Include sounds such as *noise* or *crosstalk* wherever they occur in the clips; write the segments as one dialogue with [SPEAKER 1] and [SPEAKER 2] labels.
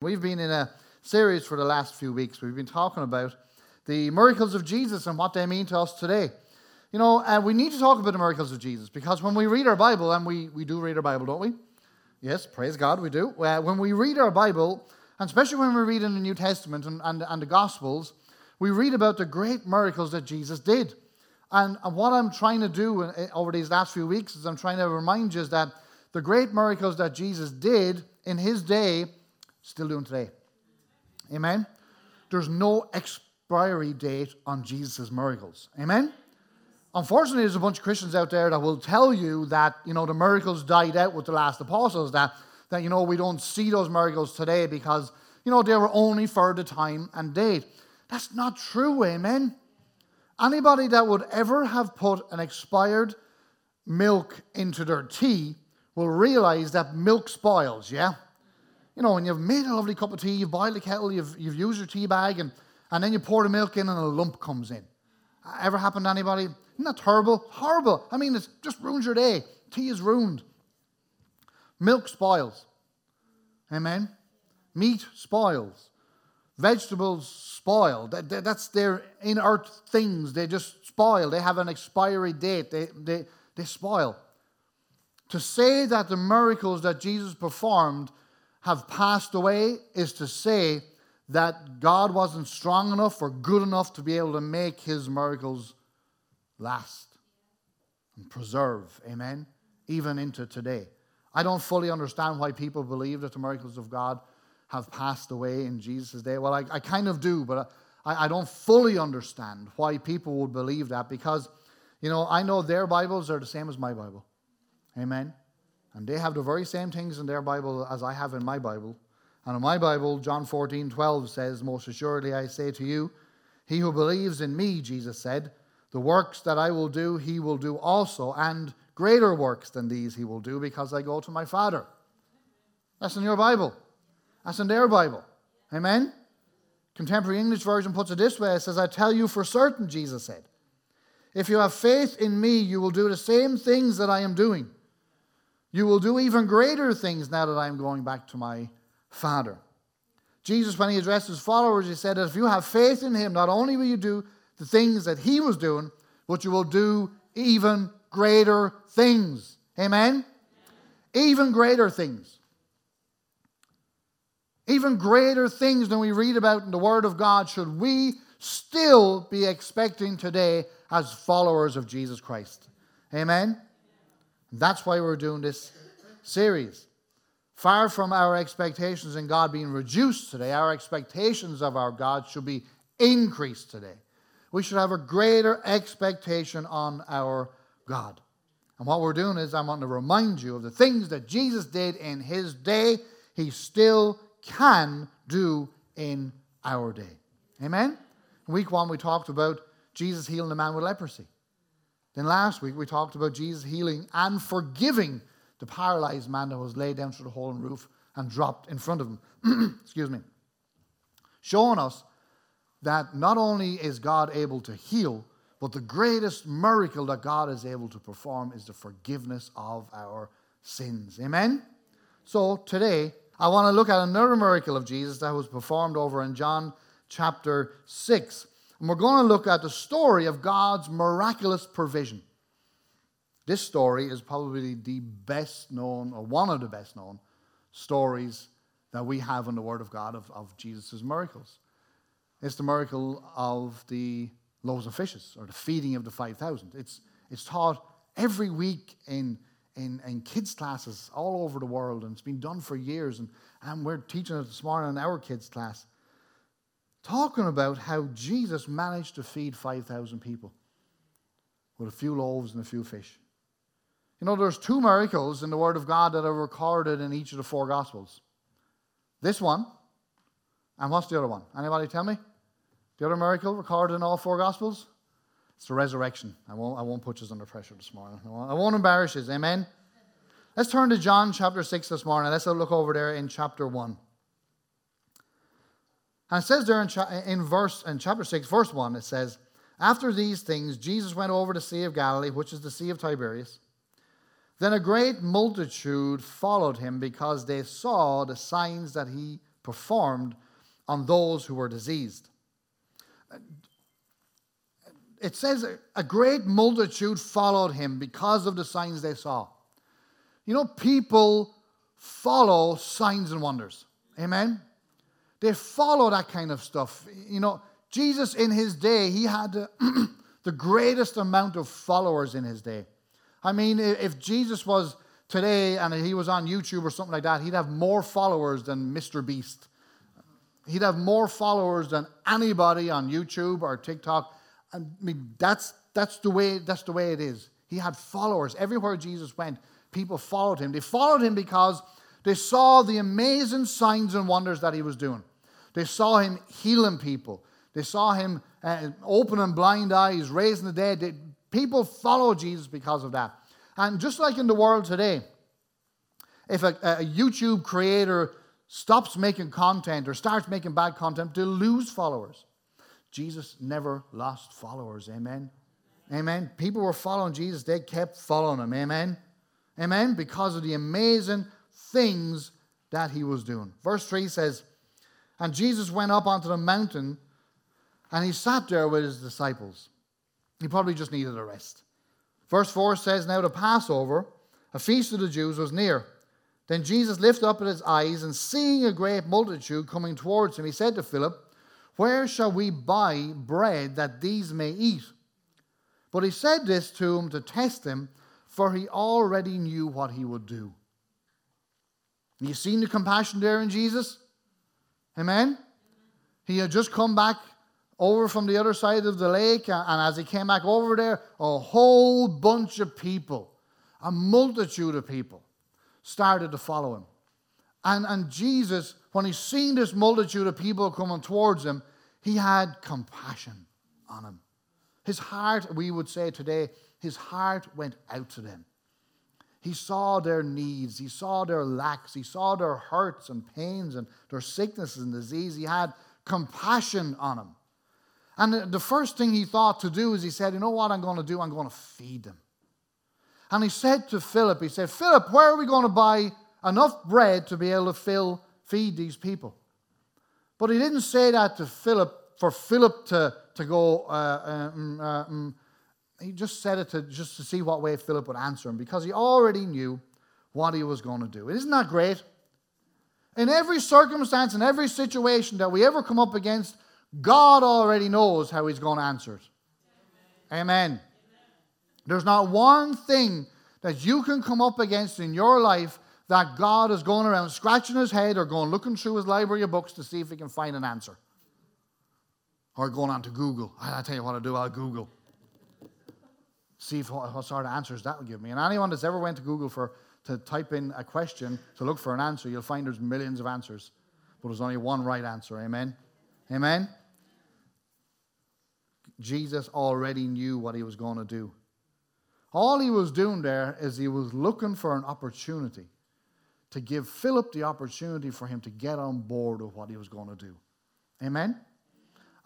[SPEAKER 1] We've been in a series for the last few weeks. We've been talking about the miracles of Jesus and what they mean to us today. You know, and we need to talk about the miracles of Jesus because when we read our Bible, and we, we do read our Bible, don't we? Yes, praise God, we do. Uh, when we read our Bible, and especially when we read in the New Testament and, and, and the Gospels, we read about the great miracles that Jesus did. And, and what I'm trying to do uh, over these last few weeks is I'm trying to remind you that the great miracles that Jesus did in his day Still doing today. Amen? There's no expiry date on Jesus' miracles. Amen? Unfortunately, there's a bunch of Christians out there that will tell you that, you know, the miracles died out with the last apostles, that, that you know, we don't see those miracles today because, you know, they were only for the time and date. That's not true, amen? Anybody that would ever have put an expired milk into their tea will realize that milk spoils, yeah? You know, when you've made a lovely cup of tea, you've boiled the kettle, you've, you've used your tea bag, and, and then you pour the milk in and a lump comes in. Uh, ever happened to anybody? Isn't that terrible? Horrible. I mean, it just ruins your day. Tea is ruined. Milk spoils. Amen. Meat spoils. Vegetables spoil. That, that, that's their inert things. They just spoil. They have an expiry date. They, they, they spoil. To say that the miracles that Jesus performed have passed away is to say that God wasn't strong enough or good enough to be able to make his miracles last and preserve. Amen? Even into today. I don't fully understand why people believe that the miracles of God have passed away in Jesus' day. Well, I, I kind of do, but I, I don't fully understand why people would believe that because, you know, I know their Bibles are the same as my Bible. Amen? And they have the very same things in their Bible as I have in my Bible. And in my Bible, John 14, 12 says, Most assuredly I say to you, he who believes in me, Jesus said, the works that I will do, he will do also, and greater works than these he will do, because I go to my Father. That's in your Bible. That's in their Bible. Amen? Contemporary English Version puts it this way it says, I tell you for certain, Jesus said, if you have faith in me, you will do the same things that I am doing. You will do even greater things now that I am going back to my Father. Jesus, when he addressed his followers, he said that if you have faith in him, not only will you do the things that he was doing, but you will do even greater things. Amen? Even greater things. Even greater things than we read about in the Word of God should we still be expecting today as followers of Jesus Christ. Amen? That's why we're doing this series. Far from our expectations in God being reduced today, our expectations of our God should be increased today. We should have a greater expectation on our God. And what we're doing is, I want to remind you of the things that Jesus did in his day, he still can do in our day. Amen? In week one, we talked about Jesus healing the man with leprosy. Then last week we talked about Jesus healing and forgiving the paralyzed man that was laid down through the hole in the roof and dropped in front of him. *clears throat* Excuse me. Showing us that not only is God able to heal, but the greatest miracle that God is able to perform is the forgiveness of our sins. Amen? So today, I want to look at another miracle of Jesus that was performed over in John chapter 6. And we're going to look at the story of God's miraculous provision. This story is probably the best known, or one of the best known, stories that we have in the Word of God of, of Jesus' miracles. It's the miracle of the loaves of fishes, or the feeding of the 5,000. It's, it's taught every week in, in, in kids' classes all over the world, and it's been done for years. And, and we're teaching it this morning in our kids' class talking about how Jesus managed to feed 5,000 people with a few loaves and a few fish. You know, there's two miracles in the Word of God that are recorded in each of the four Gospels. This one, and what's the other one? Anybody tell me? The other miracle recorded in all four Gospels? It's the resurrection. I won't, I won't put you under pressure this morning. I won't, embarrass you. Amen? Let's turn to John chapter 6 this morning. Let's look over there in chapter 1. And it says there in, in verse in chapter 6, verse 1, it says, After these things, Jesus went over the Sea of Galilee, which is the Sea of Tiberias. Then a great multitude followed him because they saw the signs that he performed on those who were diseased. It says a great multitude followed him because of the signs they saw. You know, people follow signs and wonders. Amen? They follow that kind of stuff. You know, Jesus in his day, he had uh, the, *clears throat* the greatest amount of followers in his day. I mean, if Jesus was today and he was on YouTube or something like that, he'd have more followers than Mr. Beast. He'd have more followers than anybody on YouTube or TikTok. I mean, that's, that's, the way, that's the way it is. He had followers. Everywhere Jesus went, people followed him. They followed him because they saw the amazing signs and wonders that he was doing. They saw him healing people. They saw him uh, opening blind eyes, raising the dead. They, people follow Jesus because of that. And just like in the world today, if a, a YouTube creator stops making content or starts making bad content, they'll lose followers. Jesus never lost followers. Amen. Amen. People were following Jesus, they kept following him. Amen. Amen. Because of the amazing things that he was doing. Verse 3 says, And Jesus went up onto the mountain and he sat there with his disciples. He probably just needed a rest. Verse 4 says, Now the Passover, a feast of the Jews, was near. Then Jesus lifted up his eyes and seeing a great multitude coming towards him, he said to Philip, Where shall we buy bread that these may eat? But he said this to him to test him, for he already knew what he would do. You seen the compassion there in Jesus? Amen? He had just come back over from the other side of the lake, and as he came back over there, a whole bunch of people, a multitude of people, started to follow him. And, and Jesus, when he seen this multitude of people coming towards him, he had compassion on him. His heart, we would say today, his heart went out to them. He saw their needs, he saw their lacks, he saw their hurts and pains and their sicknesses and disease. He had compassion on them. And the first thing he thought to do is he said, You know what I'm going to do? I'm going to feed them. And he said to Philip, He said, Philip, where are we going to buy enough bread to be able to fill, feed these people? But he didn't say that to Philip for Philip to, to go, uh, um, uh, um, he just said it to, just to see what way Philip would answer him because he already knew what he was going to do. Isn't that great? In every circumstance, in every situation that we ever come up against, God already knows how He's going to answer it. Amen. Amen. There's not one thing that you can come up against in your life that God is going around scratching his head or going looking through his library of books to see if he can find an answer. Or going on to Google. I'll tell you what I'll do, I'll Google. See if, what, what sort of answers that will give me. And anyone that's ever went to Google for to type in a question to look for an answer, you'll find there's millions of answers. But there's only one right answer. Amen. Amen? Jesus already knew what he was going to do. All he was doing there is he was looking for an opportunity to give Philip the opportunity for him to get on board with what he was going to do. Amen?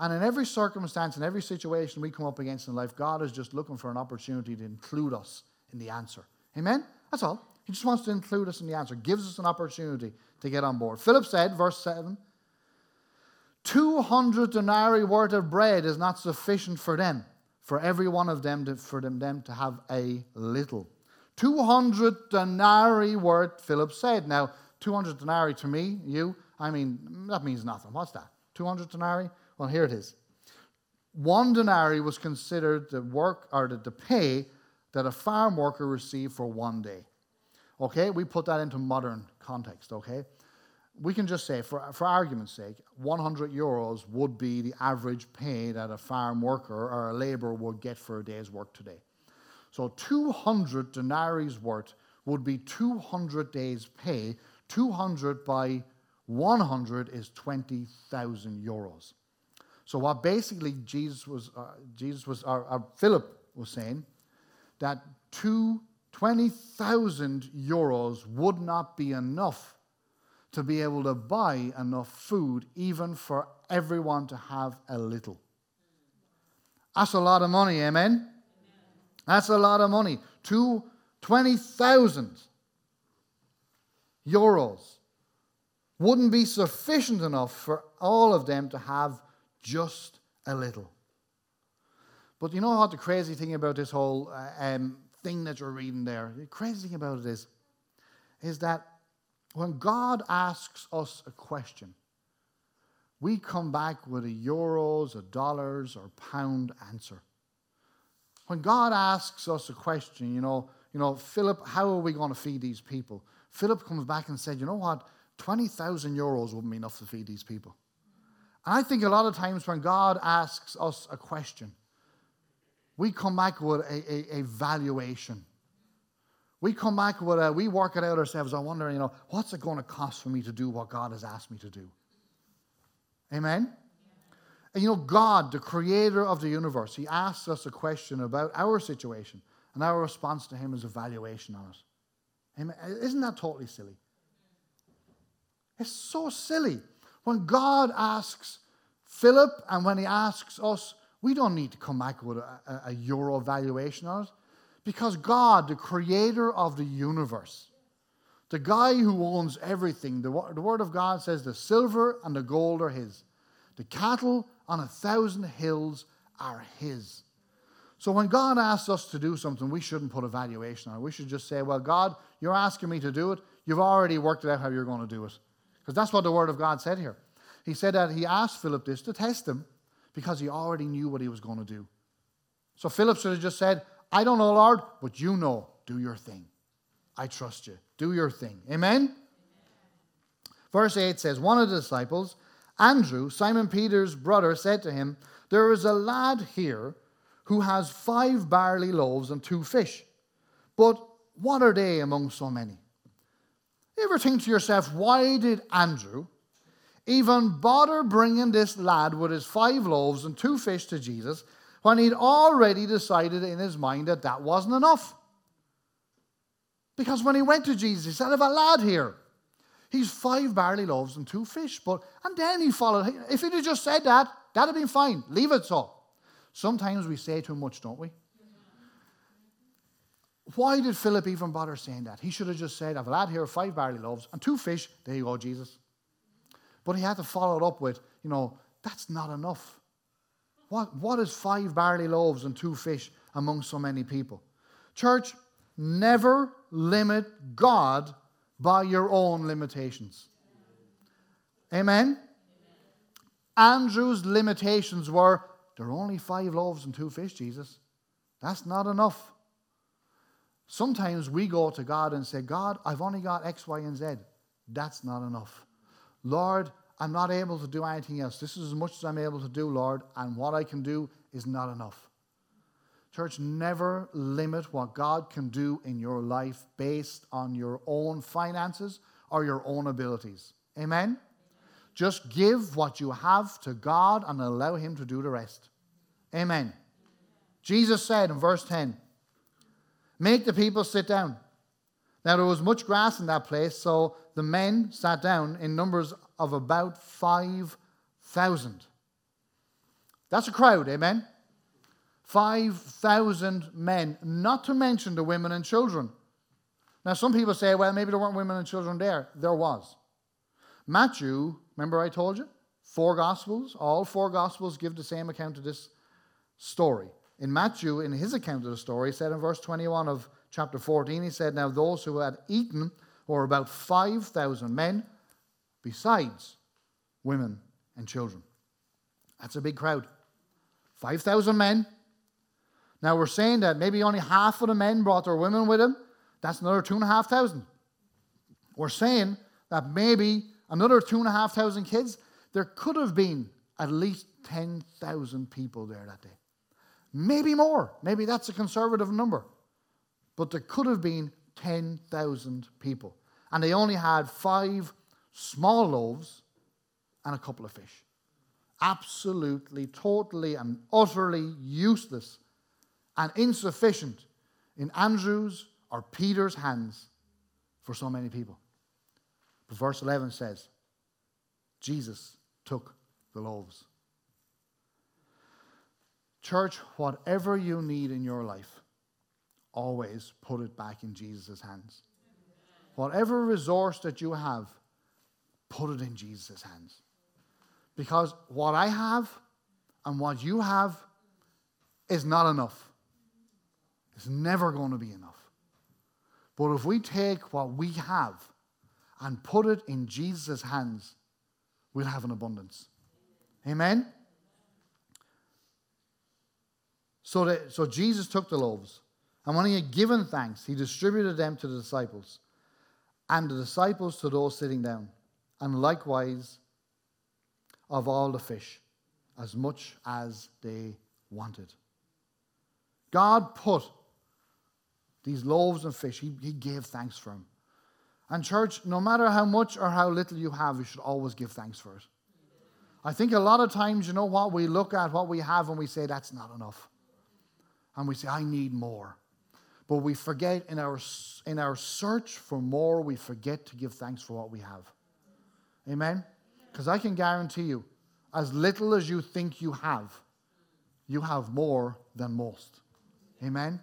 [SPEAKER 1] And in every circumstance, in every situation we come up against in life, God is just looking for an opportunity to include us in the answer. Amen? That's all. He just wants to include us in the answer, gives us an opportunity to get on board. Philip said, verse 7, 200 denarii worth of bread is not sufficient for them, for every one of them to, for them, them to have a little. 200 denarii worth, Philip said. Now, 200 denarii to me, you, I mean, that means nothing. What's that? 200 denarii? Well, here it is. One denarii was considered the work or the, the pay that a farm worker received for one day. Okay, we put that into modern context, okay? we can just say, for, for argument's sake, 100 euros would be the average pay that a farm worker or a laborer would get for a day's work today. So 200 denarii worth would be 200 days' pay. 200 by 100 is 20,000 euros. So what basically Jesus was, uh, Jesus was, uh, uh, Philip was saying, that two, 20,000 euros would not be enough to be able to buy enough food, even for everyone to have a little. That's a lot of money, amen? That's a lot of money. Two, 20,000 euros wouldn't be sufficient enough for all of them to have just a little. But you know what the crazy thing about this whole uh, um, thing that you're reading there? The crazy thing about it is, is that when God asks us a question, we come back with a euros, a dollars, or pound answer. When God asks us a question, you know, you know, Philip, how are we going to feed these people? Philip comes back and said, you know what? 20,000 euros wouldn't be enough to feed these people. And I think a lot of times when God asks us a question, we come back with a, a, a valuation. We come back with a, we work it out ourselves. I wonder, you know, what's it going to cost for me to do what God has asked me to do? Amen? And you know, God, the creator of the universe, He asks us a question about our situation, and our response to Him is a valuation on it. Amen? Isn't that totally silly? It's so silly. When God asks Philip and when he asks us, we don't need to come back with a, a, euro valuation on it. Because God, the creator of the universe, the guy who owns everything, the, the Word of God says the silver and the gold are His. The cattle on a thousand hills are His. So when God asks us to do something, we shouldn't put a valuation on it. We should just say, Well, God, you're asking me to do it. You've already worked it out how you're going to do it. Because that's what the Word of God said here. He said that he asked Philip this to test him because he already knew what he was going to do. So Philip should have just said, I don't know, Lord, but you know. Do your thing. I trust you. Do your thing. Amen? Verse 8 says, One of the disciples, Andrew, Simon Peter's brother, said to him, There is a lad here who has five barley loaves and two fish. But what are they among so many? You ever think to yourself, why did Andrew even bother bringing this lad with his five loaves and two fish to Jesus when he'd already decided in his mind that that wasn't enough? Because when he went to Jesus, he said, I have a lad here. He's five barley loaves and two fish. But and then he followed. If he'd have just said that, that'd have been fine. Leave it so. Sometimes we say too much, don't we? Why did Philip even bother saying that? He should have just said, I've a lad here, five barley loaves, and two fish. There you go, Jesus. But he had to follow it up with, you know, that's not enough. What, what is five barley loaves and two fish among so many people? Church, never limit God by your own limitations. Amen? Andrew's limitations were there are only five loaves and two fish, Jesus. That's not enough. Sometimes we go to God and say, God, I've only got X, Y, and Z. That's not enough. Lord, I'm not able to do anything else. This is as much as I'm able to do, Lord, and what I can do is not enough. Church, never limit what God can do in your life based on your own finances or your own abilities. Amen? Just give what you have to God and allow Him to do the rest. Amen. Jesus said in verse 10 Make the people sit down. Now there was much grass in that place, so the men sat down in numbers of about 5,000. That's a crowd, amen? 5,000 men, not to mention the women and children. Now, some people say, well, maybe there weren't women and children there. There was. Matthew, remember I told you? Four Gospels, all four Gospels give the same account of this story. In Matthew, in his account of the story, he said in verse 21 of chapter 14, he said, Now those who had eaten were about 5,000 men, besides women and children. That's a big crowd. 5,000 men. Now we're saying that maybe only half of the men brought their women with them. That's another 2,500. We're saying that maybe another 2,500 kids. There could have been at least 10,000 people there that day. Maybe more. Maybe that's a conservative number. But there could have been 10,000 people. And they only had five small loaves and a couple of fish. Absolutely, totally, and utterly useless and insufficient in Andrew's or Peter's hands for so many people. But verse 11 says, Jesus took the loaves. Church, whatever you need in your life, always put it back in Jesus' hands. Whatever resource that you have, put it in Jesus' hands. Because what I have and what you have is not enough. It's never going to be enough. But if we take what we have and put it in Jesus' hands, we'll have an abundance. Amen? So, that, so Jesus took the loaves, and when he had given thanks, he distributed them to the disciples, and the disciples to those sitting down, and likewise of all the fish, as much as they wanted. God put these loaves and fish, he, he gave thanks for them. And, church, no matter how much or how little you have, you should always give thanks for it. I think a lot of times, you know what, we look at what we have and we say, that's not enough. And we say, I need more. But we forget in our, in our search for more, we forget to give thanks for what we have. Amen? Because I can guarantee you, as little as you think you have, you have more than most. Amen?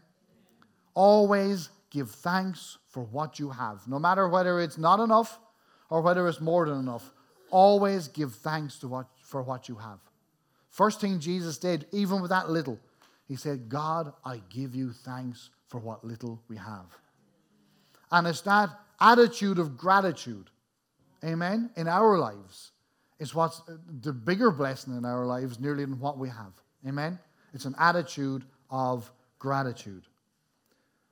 [SPEAKER 1] Always give thanks for what you have. No matter whether it's not enough or whether it's more than enough, always give thanks to what, for what you have. First thing Jesus did, even with that little, he said, God, I give you thanks for what little we have. And it's that attitude of gratitude, amen, in our lives is what's the bigger blessing in our lives nearly than what we have. Amen? It's an attitude of gratitude.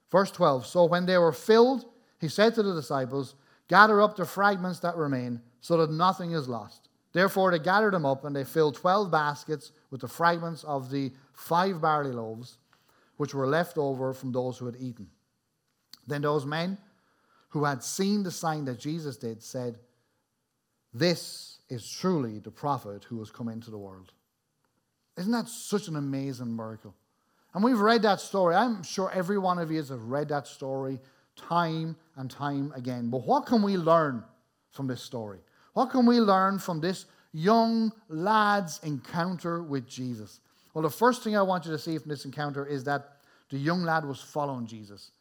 [SPEAKER 1] Verse 12 So when they were filled, he said to the disciples, Gather up the fragments that remain, so that nothing is lost. Therefore, they gathered them up, and they filled twelve baskets with the fragments of the five barley loaves, which were left over from those who had eaten. Then those men who had seen the sign that Jesus did said, This is truly the prophet who has come into the world. Isn't that such an amazing miracle? And we've read that story. I'm sure every one of you has read that story time and time again. But what can we learn from this story? What can we learn from this young lad's encounter with Jesus? Well, the first thing I want you to see from this encounter is that the young lad was following Jesus.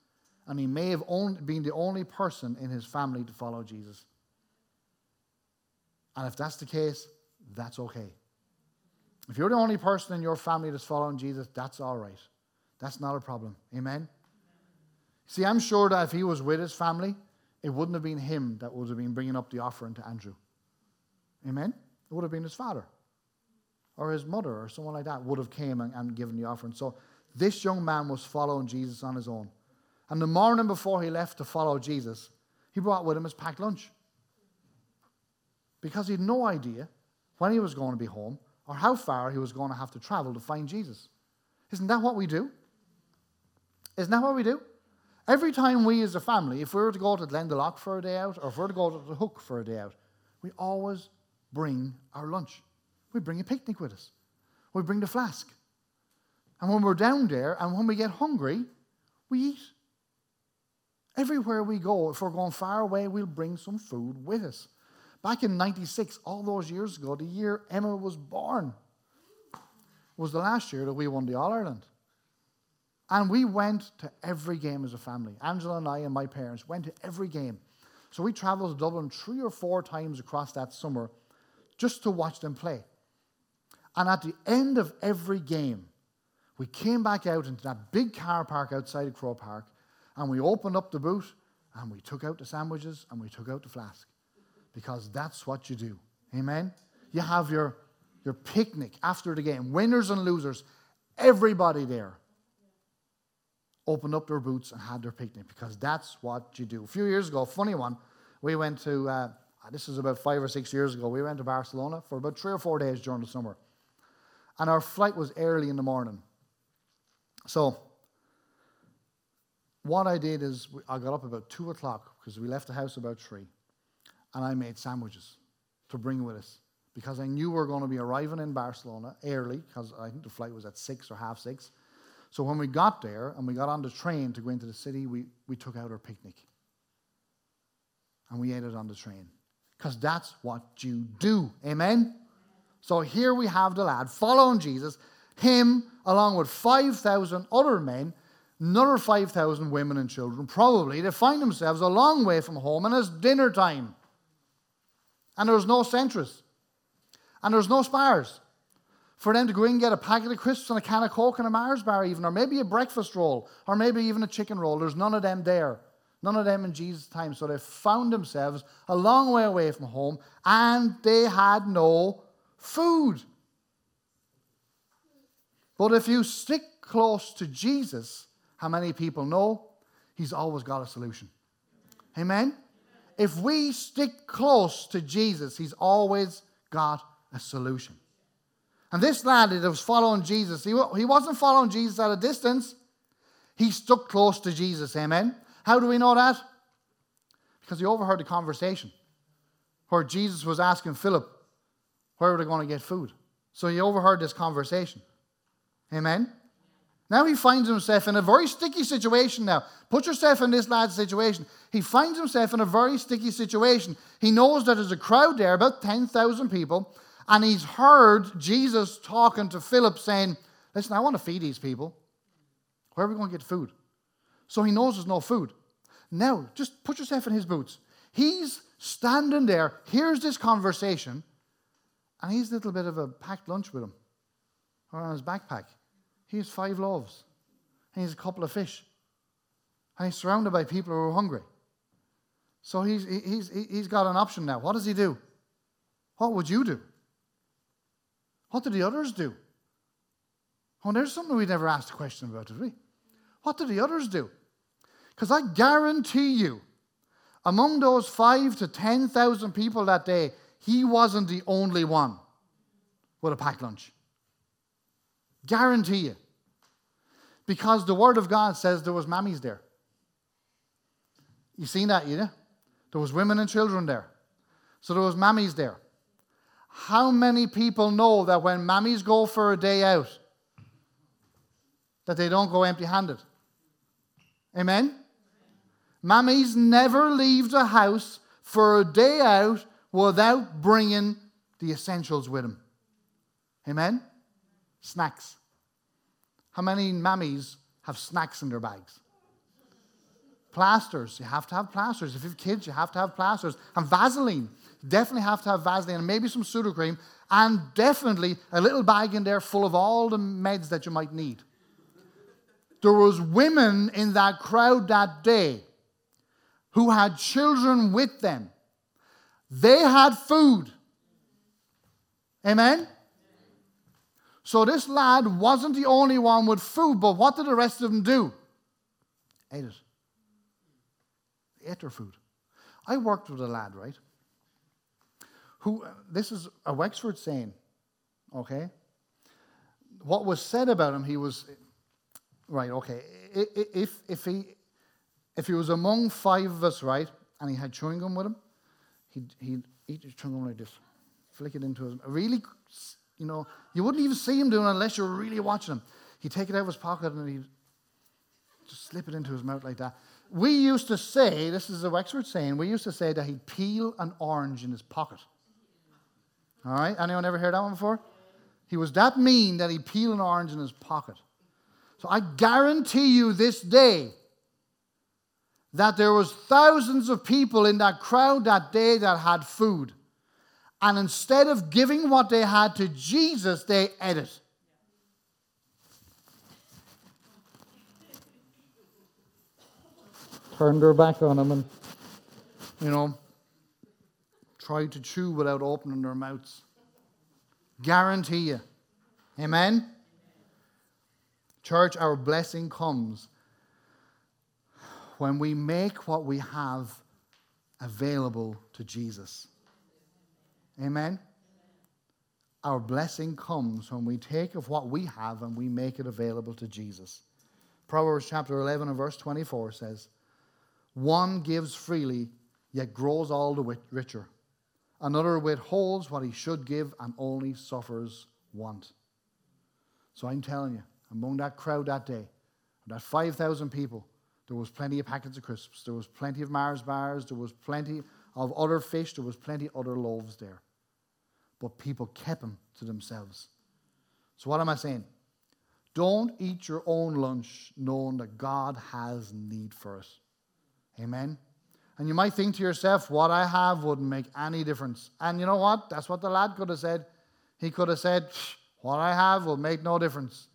[SPEAKER 1] And he may have only, been the only person in his family to follow Jesus. And if that's the case, that's okay. If you're the only person in your family that's following Jesus, that's all right. That's not a problem. Amen? See, I'm sure that if he was with his family, it wouldn't have been him that would have been bringing up the offering to Andrew. Amen? It would have been his father or his mother or someone like that would have came and, and given the offering. So this young man was following Jesus on his own. And the morning before he left to follow Jesus, he brought with him his packed lunch because he had no idea when he was going to be home or how far he was going to have to travel to find Jesus. Isn't that what we do? Isn't that what we do? Every time we as a family, if we were to go to Glendalough for a day out or if we were to go to the Hook for a day out, we always bring our lunch. We bring a picnic with us. We bring the flask. And when we're down there and when we get hungry, we eat. Everywhere we go, if we're going far away, we'll bring some food with us. Back in 96, all those years ago, the year Emma was born, was the last year that we won the All Ireland. And we went to every game as a family. Angela and I and my parents went to every game. So we traveled to Dublin three or four times across that summer just to watch them play. And at the end of every game, we came back out into that big car park outside of Croke Park and we opened up the boot and we took out the sandwiches and we took out the flask because that's what you do. Amen? You have your, your picnic after the game, winners and losers, everybody there opened up their boots and had their picnic because that's what you do. A few years ago, funny one, we went to, uh, this is about five or six years ago, we went to Barcelona for about three or four days during the summer. And our flight was early in the morning. So, what I did is I got up about two o'clock because we left the house about three and I made sandwiches to bring with us because I knew we were going to be arriving in Barcelona early because I think the flight was at six or half six. So when we got there and we got on the train to go into the city, we, we took out our picnic and we ate it on the train because that's what you do. Amen? So here we have the lad following Jesus, him along with 5,000 other men, another 5,000 women and children, probably, they find themselves a long way from home and it's dinner time. and there's no Centras, and there's no Spars for them to go in and get a packet of crisps and a can of Coke and a Mars bar, even, or maybe a breakfast roll, or maybe even a chicken roll. There's none of them there. None of them in Jesus' time. So they found themselves a long way away from home and they had no food. But if you stick close to Jesus, how many people know he's always got a solution? Amen? If we stick close to Jesus, he's always got a solution. And this lad that was following Jesus, he, he wasn't following Jesus at a distance. He stuck close to Jesus. Amen. How do we know that? Because he overheard the conversation where Jesus was asking Philip, where are they going to get food? So he overheard this conversation. Amen. Now he finds himself in a very sticky situation now. Put yourself in this lad's situation. He finds himself in a very sticky situation. He knows that there's a crowd there, about 10,000 people, and he's heard Jesus talking to Philip saying, Listen, I want to feed these people. Where are we going to get food? So he knows there's no food. Now, just put yourself in his boots. He's standing there, here's this conversation, and he's a little bit of a packed lunch with him, or on his backpack. He has five loaves, and he's a couple of fish, and he's surrounded by people who are hungry. So he's, he's, he's got an option now. What does he do? What would you do? What did the others do? Oh, there's something we never asked a question about, did we? What did the others do? Because I guarantee you, among those five to 10,000 people that day, he wasn't the only one with a packed lunch. Guarantee you. Because the Word of God says there was mammies there. You seen that, you know? There was women and children there. So there was mammies there. How many people know that when mammies go for a day out, that they don't go empty handed? Amen? Mammies never leave the house for a day out without bringing the essentials with them. Amen? Snacks. How many mammies have snacks in their bags? Plasters. You have to have plasters. If you have kids, you have to have plasters. And Vaseline. Definitely have to have Vaseline and maybe some Sudocrem and definitely a little bag in there full of all the meds that you might need. There was women in that crowd that day who had children with them. They had food. Amen? So this lad wasn't the only one with food, but what did the rest of them do? Ate it. They ate their food. I worked with a lad, right? who, this is a Wexford saying, okay? What was said about him, he was, right, okay, if, if, he, if he was among five of us, right, and he had chewing gum with him, he'd, he'd eat his chewing gum like this, flick it into his, mouth. really, you know, you wouldn't even see him doing it unless you were really watching him. He'd take it out of his pocket and he'd just slip it into his mouth like that. We used to say, this is a Wexford saying, we used to say that he'd peel an orange in his pocket. All right? Anyone ever heard that one before? He was that mean that he peeled an orange in his pocket. So I guarantee you this day that there was thousands of people in that crowd that day that had food. And instead of giving what they had to Jesus, they ate it. Turned their back on him and, you know, tried to chew without opening their mouths. Guarantee you. Amen? Church, our blessing comes when we make what we have available to Jesus. Amen? Our blessing comes when we take of what we have and we make it available to Jesus. Proverbs chapter 11 and verse 24 says, One gives freely, yet grows all the richer. Another withholds what he should give and only suffers want. So I'm telling you, among that crowd that day, that 5,000 people, there was plenty of packets of crisps, there was plenty of Mars bars, there was plenty of other fish, there was plenty of other loaves there. But people kept them to themselves. So what am I saying? Don't eat your own lunch knowing that God has need for it. Amen? And you might think to yourself, what I have wouldn't make any difference. And you know what? That's what the lad could have said. He could have said, what I have will make no difference.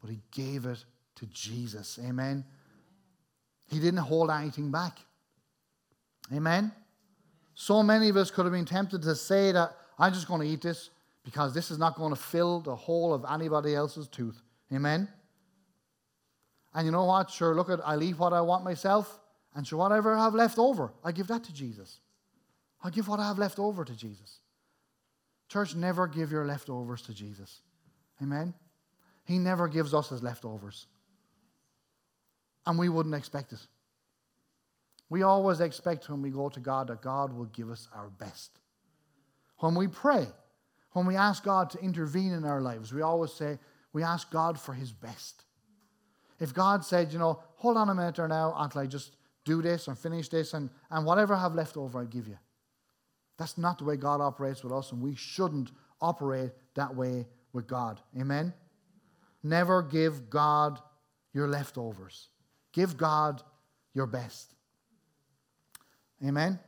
[SPEAKER 1] But he gave it to Jesus. Amen. He didn't hold anything back. Amen. So many of us could have been tempted to say that I'm just going to eat this because this is not going to fill the hole of anybody else's tooth. Amen. And you know what? Sure, look at I'll eat what I want myself, and sure, whatever I have left over, I give that to Jesus. I give what I have left over to Jesus. Church, never give your leftovers to Jesus. Amen. He never gives us his leftovers. And we wouldn't expect it. We always expect when we go to God that God will give us our best. When we pray, when we ask God to intervene in our lives, we always say, we ask God for his best. If God said, you know, hold on a minute there now until I just do this and finish this, and, and whatever I have left over, I'll give you. That's not the way God operates with us, and we shouldn't operate that way with God. Amen? Never give God your leftovers, give God your best. Amen?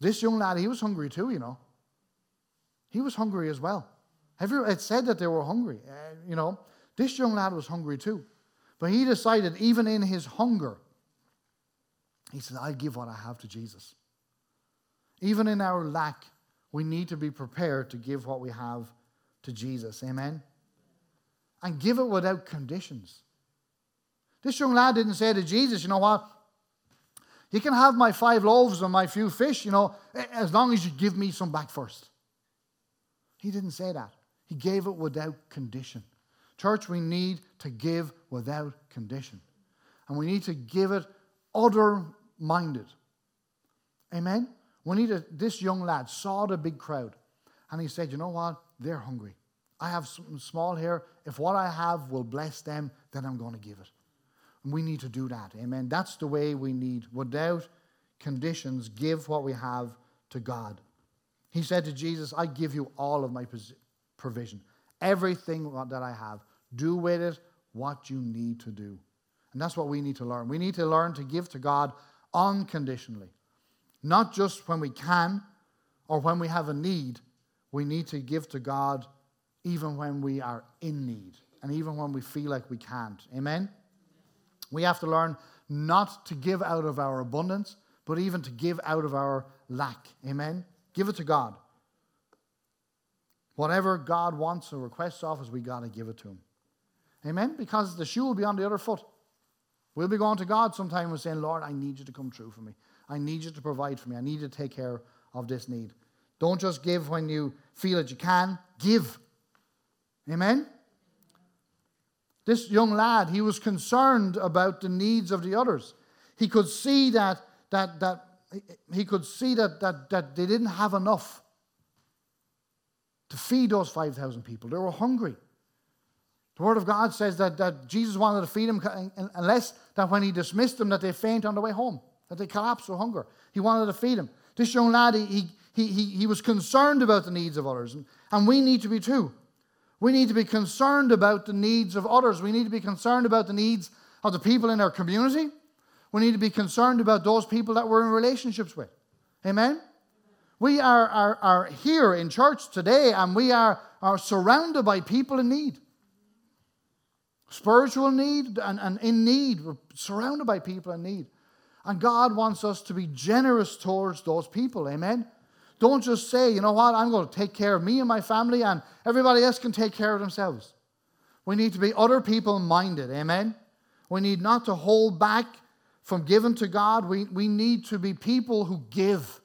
[SPEAKER 1] This young lad, he was hungry too, you know. He was hungry as well. Everyone, It said that they were hungry, uh, you know. This young lad was hungry too. But he decided, even in his hunger, he said, I give what I have to Jesus. Even in our lack, we need to be prepared to give what we have to Jesus. Amen? And give it without conditions. This young lad didn't say to Jesus, you know what? You can have my five loaves and my few fish, you know, as long as you give me some back first. He didn't say that. He gave it without condition. Church, we need to give without condition. And we need to give it other minded. Amen? We need a, this young lad saw the big crowd and he said, You know what? They're hungry. I have something small here. If what I have will bless them, then I'm going to give it. And we need to do that. Amen. That's the way we need, without conditions, give what we have to God. He said to Jesus, I give you all of my provision, everything that I have. Do with it what you need to do. And that's what we need to learn. We need to learn to give to God unconditionally, not just when we can or when we have a need. We need to give to God even when we are in need and even when we feel like we can't. Amen? We have to learn not to give out of our abundance, but even to give out of our lack. Amen? Give it to God. Whatever God wants or requests of us, we got to give it to Him. Amen? Because the shoe will be on the other foot. We'll be going to God sometime and saying, Lord, I need you to come true for me. I need you to provide for me. I need you to take care of this need. Don't just give when you feel that you can, give. Amen? This young lad, he was concerned about the needs of the others. He could see that, that, that he could see that, that, that they didn't have enough to feed those 5,000 people. They were hungry. The Word of God says that, that Jesus wanted to feed them unless that when he dismissed them that they faint on the way home, that they collapse with hunger. He wanted to feed them. This young lad, he, he, he, he was concerned about the needs of others, and, and we need to be too. We need to be concerned about the needs of others. We need to be concerned about the needs of the people in our community. We need to be concerned about those people that we're in relationships with. Amen? We are, are, are here in church today and we are, are surrounded by people in need. Spiritual need and, and in need. We're surrounded by people in need. And God wants us to be generous towards those people. Amen? Don't just say, you know what, I'm going to take care of me and my family, and everybody else can take care of themselves. We need to be other people minded. Amen? We need not to hold back from giving to God. We, we need to be people who give.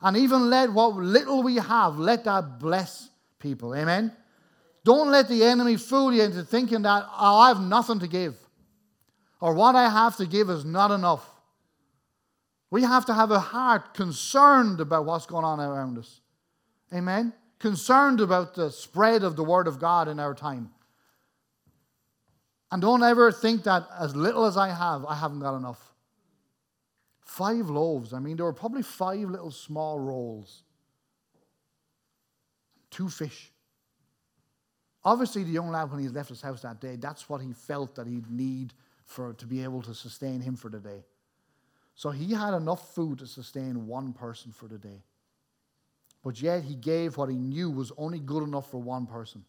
[SPEAKER 1] And even let what little we have, let that bless people. Amen? Don't let the enemy fool you into thinking that oh, I have nothing to give or what I have to give is not enough. We have to have a heart concerned about what's going on around us. Amen? Concerned about the spread of the Word of God in our time. And don't ever think that as little as I have, I haven't got enough. Five loaves. I mean, there were probably five little small rolls, two fish. Obviously, the young lad, when he left his house that day, that's what he felt that he'd need for to be able to sustain him for the day. So he had enough food to sustain one person for the day. But yet he gave what he knew was only good enough for one person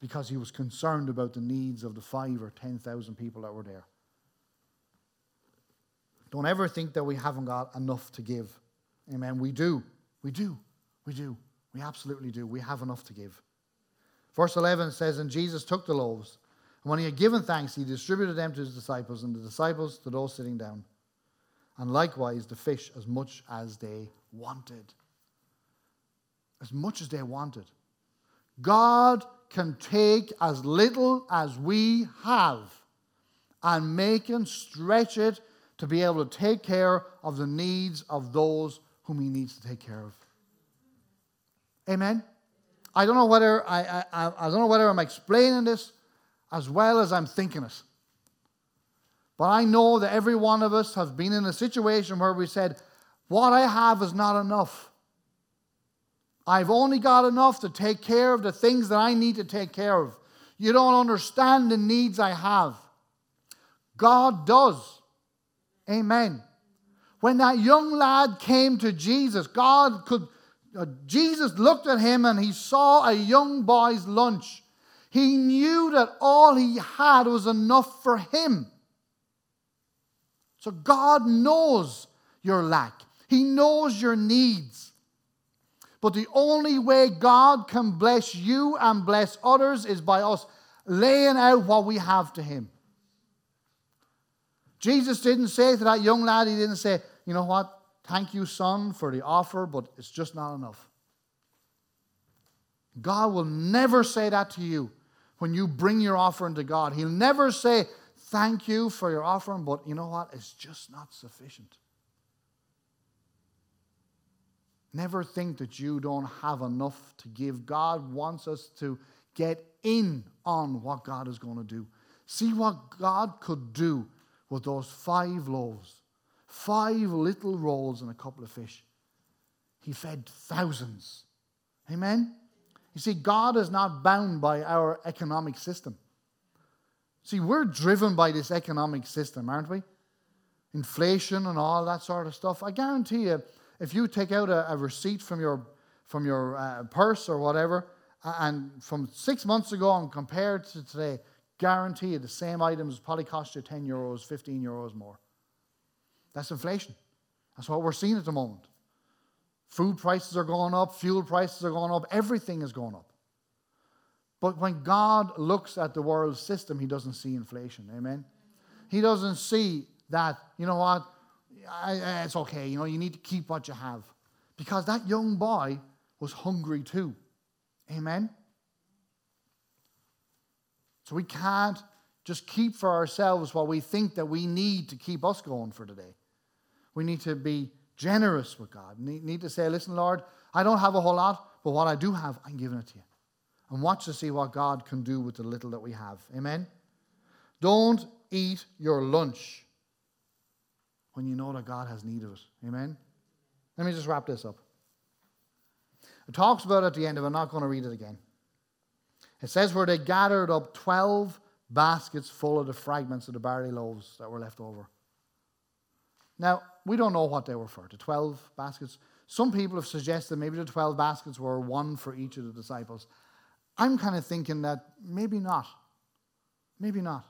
[SPEAKER 1] because he was concerned about the needs of the five or ten thousand people that were there. Don't ever think that we haven't got enough to give. Amen. We do. We do. We do. We absolutely do. We have enough to give. Verse 11 says, And Jesus took the loaves, and when he had given thanks, he distributed them to his disciples, and the disciples to those sitting down, and likewise the fish as much as they wanted. As much as they wanted. God can take as little as we have and make and stretch it to be able to take care of the needs of those whom he needs to take care of. Amen. I don't know whether I, I, I don't know whether I'm explaining this as well as I'm thinking it. But I know that every one of us have been in a situation where we said, What I have is not enough. I've only got enough to take care of the things that I need to take care of. You don't understand the needs I have. God does. Amen. When that young lad came to Jesus, God could, uh, Jesus looked at him and he saw a young boy's lunch. He knew that all he had was enough for him. So God knows your lack, He knows your needs. But the only way God can bless you and bless others is by us laying out what we have to Him. Jesus didn't say to that young lad, He didn't say, you know what, thank you, son, for the offer, but it's just not enough. God will never say that to you when you bring your offering to God. He'll never say, Thank you for your offering, but you know what? It's just not sufficient. Never think that you don't have enough to give. God wants us to get in on what God is going to do. See what God could do with those five loaves, five little rolls, and a couple of fish. He fed thousands. Amen? You see, God is not bound by our economic system. See, we're driven by this economic system, aren't we? Inflation and all that sort of stuff. I guarantee you, if you take out a, a receipt from your, from your uh, purse or whatever, and from six months ago and compared to today, guarantee you the same items probably cost you 10 euros, 15 euros more. That's inflation. That's what we're seeing at the moment. Food prices are going up, fuel prices are going up, everything is going up. But when God looks at the world system, he doesn't see inflation. Amen? He doesn't see that, you know what, it's okay, you know, you need to keep what you have. Because that young boy was hungry too. Amen? So we can't just keep for ourselves what we think that we need to keep us going for today. We need to be generous with God. We need to say, listen, Lord, I don't have a whole lot, but what I do have, I'm giving it to you and watch to see what God can do with the little that we have. Amen? Don't eat your lunch when you know that God has need of it. Amen? Let me just wrap this up. It talks about at the end of it. I'm not going to read it again. It says where they gathered up 12 baskets full of the fragments of the barley loaves that were left over. Now, we don't know what they were for, the 12 baskets. Some people have suggested maybe the 12 baskets were one for each of the disciples. I'm kind of thinking that maybe not. Maybe not.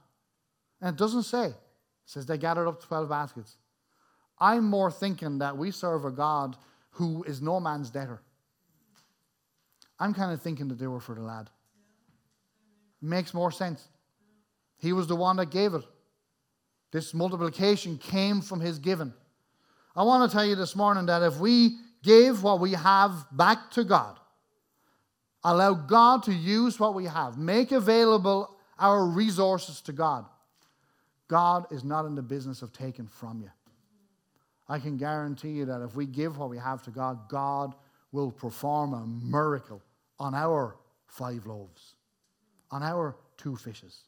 [SPEAKER 1] And it doesn't say. It says they gathered up 12 baskets. I'm more thinking that we serve a God who is no man's debtor. I'm kind of thinking that they were for the lad. Makes more sense. He was the one that gave it. This multiplication came from his giving. I want to tell you this morning that if we give what we have back to God, Allow God to use what we have. Make available our resources to God. God is not in the business of taking from you. I can guarantee you that if we give what we have to God, God will perform a miracle on our five loaves, on our two fishes.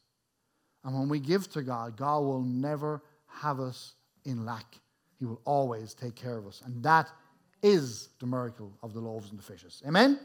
[SPEAKER 1] And when we give to God, God will never have us in lack. He will always take care of us. And that is the miracle of the loaves and the fishes. Amen?